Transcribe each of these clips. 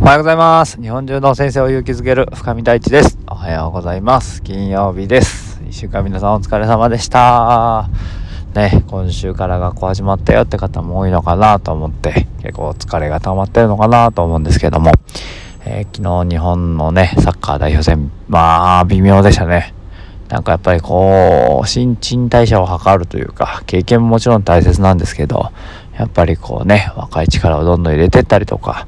おはようございます。日本中の先生を勇気づける深見大地です。おはようございます。金曜日です。一週間皆さんお疲れ様でした。ね、今週から学校始まったよって方も多いのかなと思って、結構疲れが溜まってるのかなと思うんですけども、えー、昨日日本のね、サッカー代表戦、まあ、微妙でしたね。なんかやっぱりこう、新陳代謝を図るというか、経験ももちろん大切なんですけど、やっぱりこうね、若い力をどんどん入れてったりとか、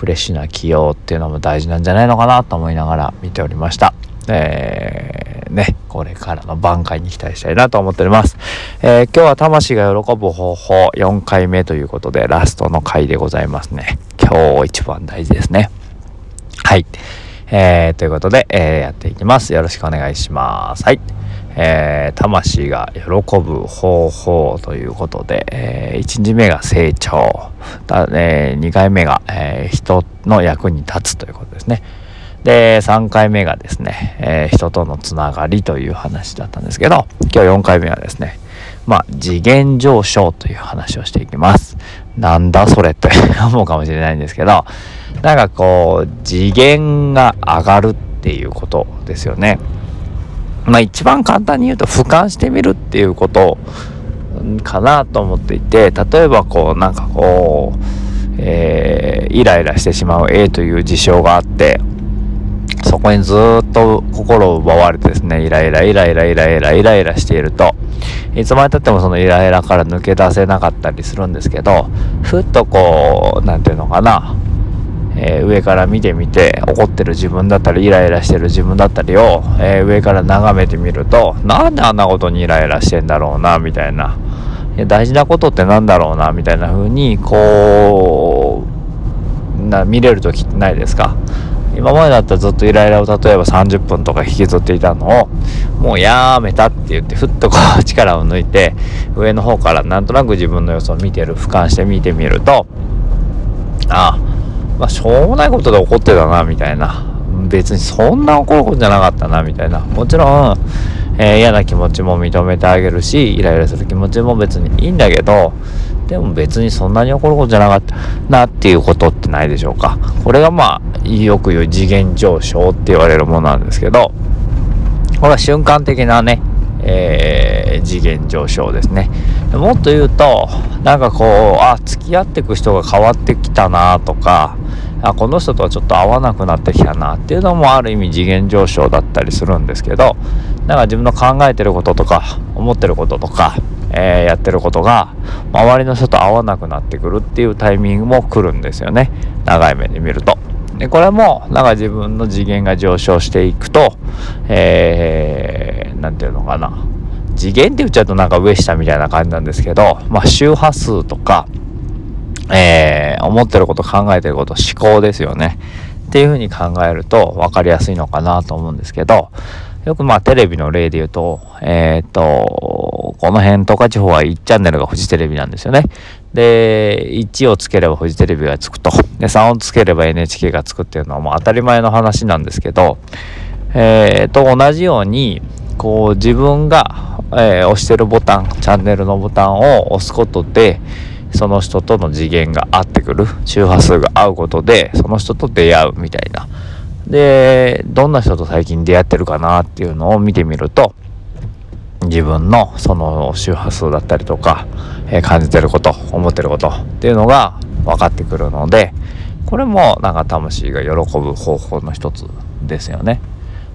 フレッシュな起用っていうのも大事なんじゃないのかなと思いながら見ておりました。えー、ね、これからの挽回に期待したいなと思っております。えー、今日は魂が喜ぶ方法4回目ということでラストの回でございますね。今日一番大事ですね。はい。えー、ということで、えー、やっていきます。よろしくお願いします。はい。えー、魂が喜ぶ方法ということで、えー、1日目が成長、だえー、2回目が、え、人の役に立つということですね。で、3回目がですね、え、人とのつながりという話だったんですけど、今日4回目はですね、まあ、次元上昇という話をしていきます。なんだそれって思うかもしれないんですけど、なんかこう、次元が上がるっていうことですよね。まあ一番簡単に言うと俯瞰してみるっていうことかなと思っていて例えばこうなんかこう、えー、イライラしてしまう A という事象があってそこにずっと心を奪われてですねイライライライライライライライラしているといつまでたってもそのイライラから抜け出せなかったりするんですけどふっとこう何て言うのかなえー、上から見てみて怒ってる自分だったりイライラしてる自分だったりを、えー、上から眺めてみるとなんであんなことにイライラしてんだろうなみたいな。い大事なことってなんだろうなみたいな風にこうな見れる時ってないですか？今までだったらずっとイライラを例えば30分とか引きずっていたのをもうやめたって言ってふっとこう力を抜いて上の方からなんとなく自分の様子を見てる俯瞰して見てみるとああまあ、しょうもないことで怒ってたな、みたいな。別にそんな怒ることじゃなかったな、みたいな。もちろん、えー、嫌な気持ちも認めてあげるし、イライラする気持ちも別にいいんだけど、でも別にそんなに怒ることじゃなかったなっていうことってないでしょうか。これがまあ、よく言う次元上昇って言われるものなんですけど、これは瞬間的なね、えー、次元上昇ですね。もっと言うと、なんかこう、あ、付き合っていく人が変わってきたなとか、あこの人とはちょっと合わなくなってきたなっていうのもある意味次元上昇だったりするんですけどなんか自分の考えてることとか思ってることとか、えー、やってることが周りの人と合わなくなってくるっていうタイミングも来るんですよね長い目で見ると。でこれもなんか自分の次元が上昇していくと何、えー、て言うのかな次元って言っちゃうとなんか上下みたいな感じなんですけど、まあ、周波数とかえー、思ってること考えてること思考ですよね。っていうふうに考えると分かりやすいのかなと思うんですけどよくまあテレビの例で言うとえー、とこの辺十勝地方は1チャンネルがフジテレビなんですよね。で1をつければフジテレビがつくと。で3をつければ NHK がつくっていうのはもう当たり前の話なんですけどえー、と同じようにこう自分が、えー、押してるボタンチャンネルのボタンを押すことでその人との次元が合ってくる。周波数が合うことでその人と出会うみたいな。でどんな人と最近出会ってるかなっていうのを見てみると自分のその周波数だったりとか、えー、感じてること思ってることっていうのが分かってくるのでこれもなんか魂が喜ぶ方法の一つですよね。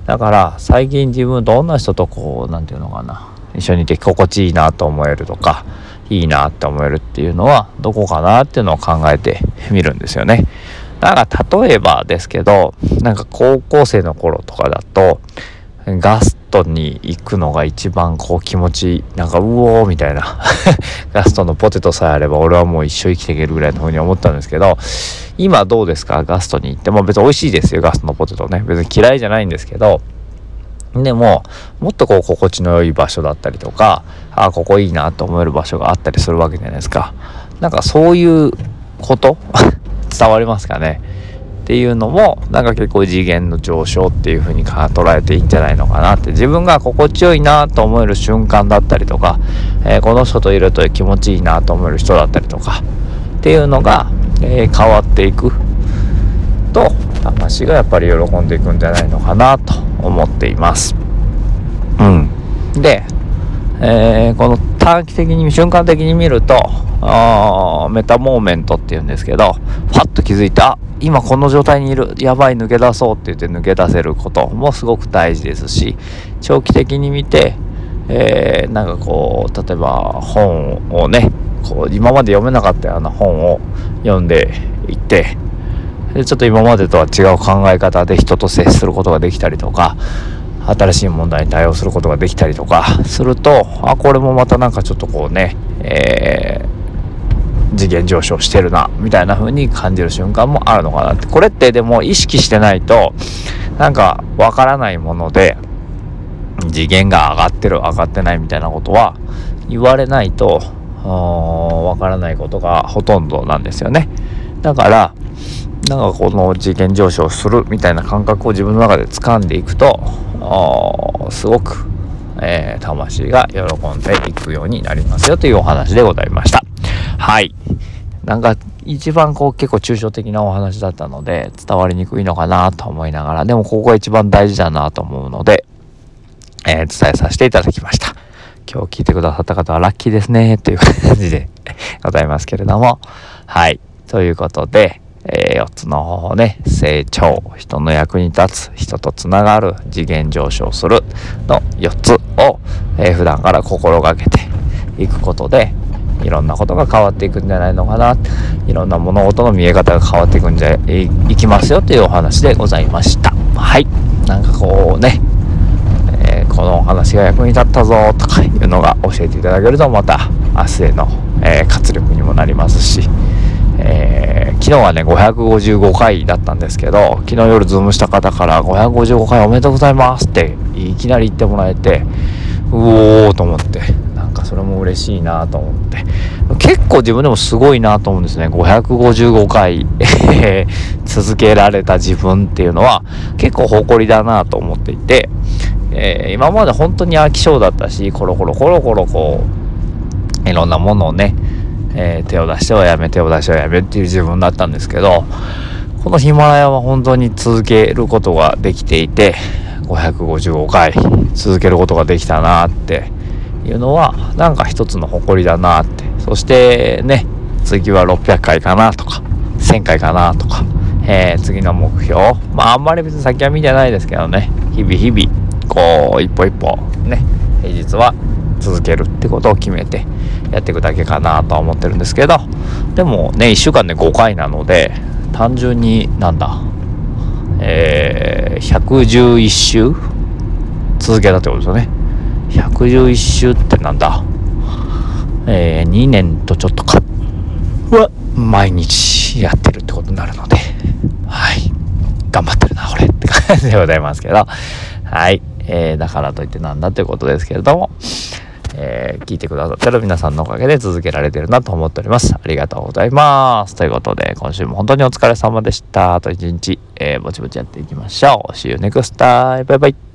だから最近自分どんな人とこう何て言うのかな。一緒にいて心地いいなと思えるとかいいなって思えるっていうのはどこかなっていうのを考えてみるんですよね。なんか例えばですけどなんか高校生の頃とかだとガストに行くのが一番こう気持ちいいなんかうおーみたいな。ガストのポテトさえあれば俺はもう一生生きていけるぐらいの風に思ったんですけど今どうですか？ガストに行って。も別に美味しいですよガストのポテトね。別に嫌いじゃないんですけどでも、もっとこう、心地の良い場所だったりとか、ああ、ここいいなと思える場所があったりするわけじゃないですか。なんかそういうこと？伝わりますかね？っていうのも、なんか結構次元の上昇っていう風に捉えていいんじゃないのかなって、自分が心地よいなと思える瞬間だったりとか、えー、この人といると気持ちいいなと思える人だったりとか、っていうのが、えー、変わっていくと魂がやっぱり喜んでいくんじゃないのかなと思っています。うん、で、えー、この短期的に瞬間的に見るとメタモーメントっていうんですけどパッと気づいた今この状態にいるやばい抜け出そうって言って抜け出せることもすごく大事ですし長期的に見て、えー、なんかこう例えば本をねこう今まで読めなかったような本を読んでいってでちょっと今までとは違う考え方で人と接することができたりとか新しい問題に対応することができたりとかするとあこれもまたなんかちょっとこうね、えー、次元上昇してるなみたいな風に感じる瞬間もあるのかなって。これってでも意識してないとなんかわからないもので次元が上がってる上がってないみたいなことは言われないとわからないことがほとんどなんですよね。だからなんかこの次元上昇するみたいな感覚を自分の中で掴んでいくとすごく、えー、魂が喜んでいくようになりますよというお話でございました。はい。なんか一番こう結構抽象的なお話だったので伝わりにくいのかなと思いながらでもここが一番大事だなと思うので、えー、伝えさせていただきました。今日聞いてくださった方はラッキーですねという感じでございますけれども。はい。ということでえー、4つの方法ね、成長、人の役に立つ、人とつながる、次元上昇するの4つを、えー、普段から心がけていくことで、いろんなことが変わっていくんじゃないのかな。いろんな物事の見え方が変わっていくんじゃいいきますよというお話でございました。はい。なんかこうね、えー、このお話が役に立ったぞとかいうのが教えていただけるとまた明日への、え、活力にもなりますし、えー、昨日はね、555回だったんですけど、昨日夜ズームした方から555回おめでとうございますっていきなり言ってもらえて、うおーと思って、なんかそれも嬉しいなと思って、結構自分でもすごいなと思うんですね。555回 続けられた自分っていうのは結構誇りだなと思っていて、えー、今まで本当に飽き性だったし、コロコロコロコロこう、いろんなものをね、えー、手を出してはやめ手を出してはやめっていう自分だったんですけどこのヒマラヤは本当に続けることができていて555回続けることができたなっていうのはなんか一つの誇りだなって。そしてね次は600回かなとか1000回かなとか、えー、次の目標。まああんまり別に先は見てないですけどね。日々日々こう一歩一歩ね平日は続けるってことを決めてやっていくだけかなとは思ってるんですけどでもね1週間で5回なので単純になんだえー、111週続けたってことですよね。111週ってなんだえー、2年とちょっとかは毎日やってるってことになるのではい頑張ってるな俺って感じでございますけどはい、えー、だからといってなんだということですけれどもえー、聞いてくださってる皆さんのおかげで続けられてるなと思っております。ありがとうございます。ということで、今週も本当にお疲れ様でした。あと一日、えー、ぼちぼちやっていきましょう。See you next time. バイバイ。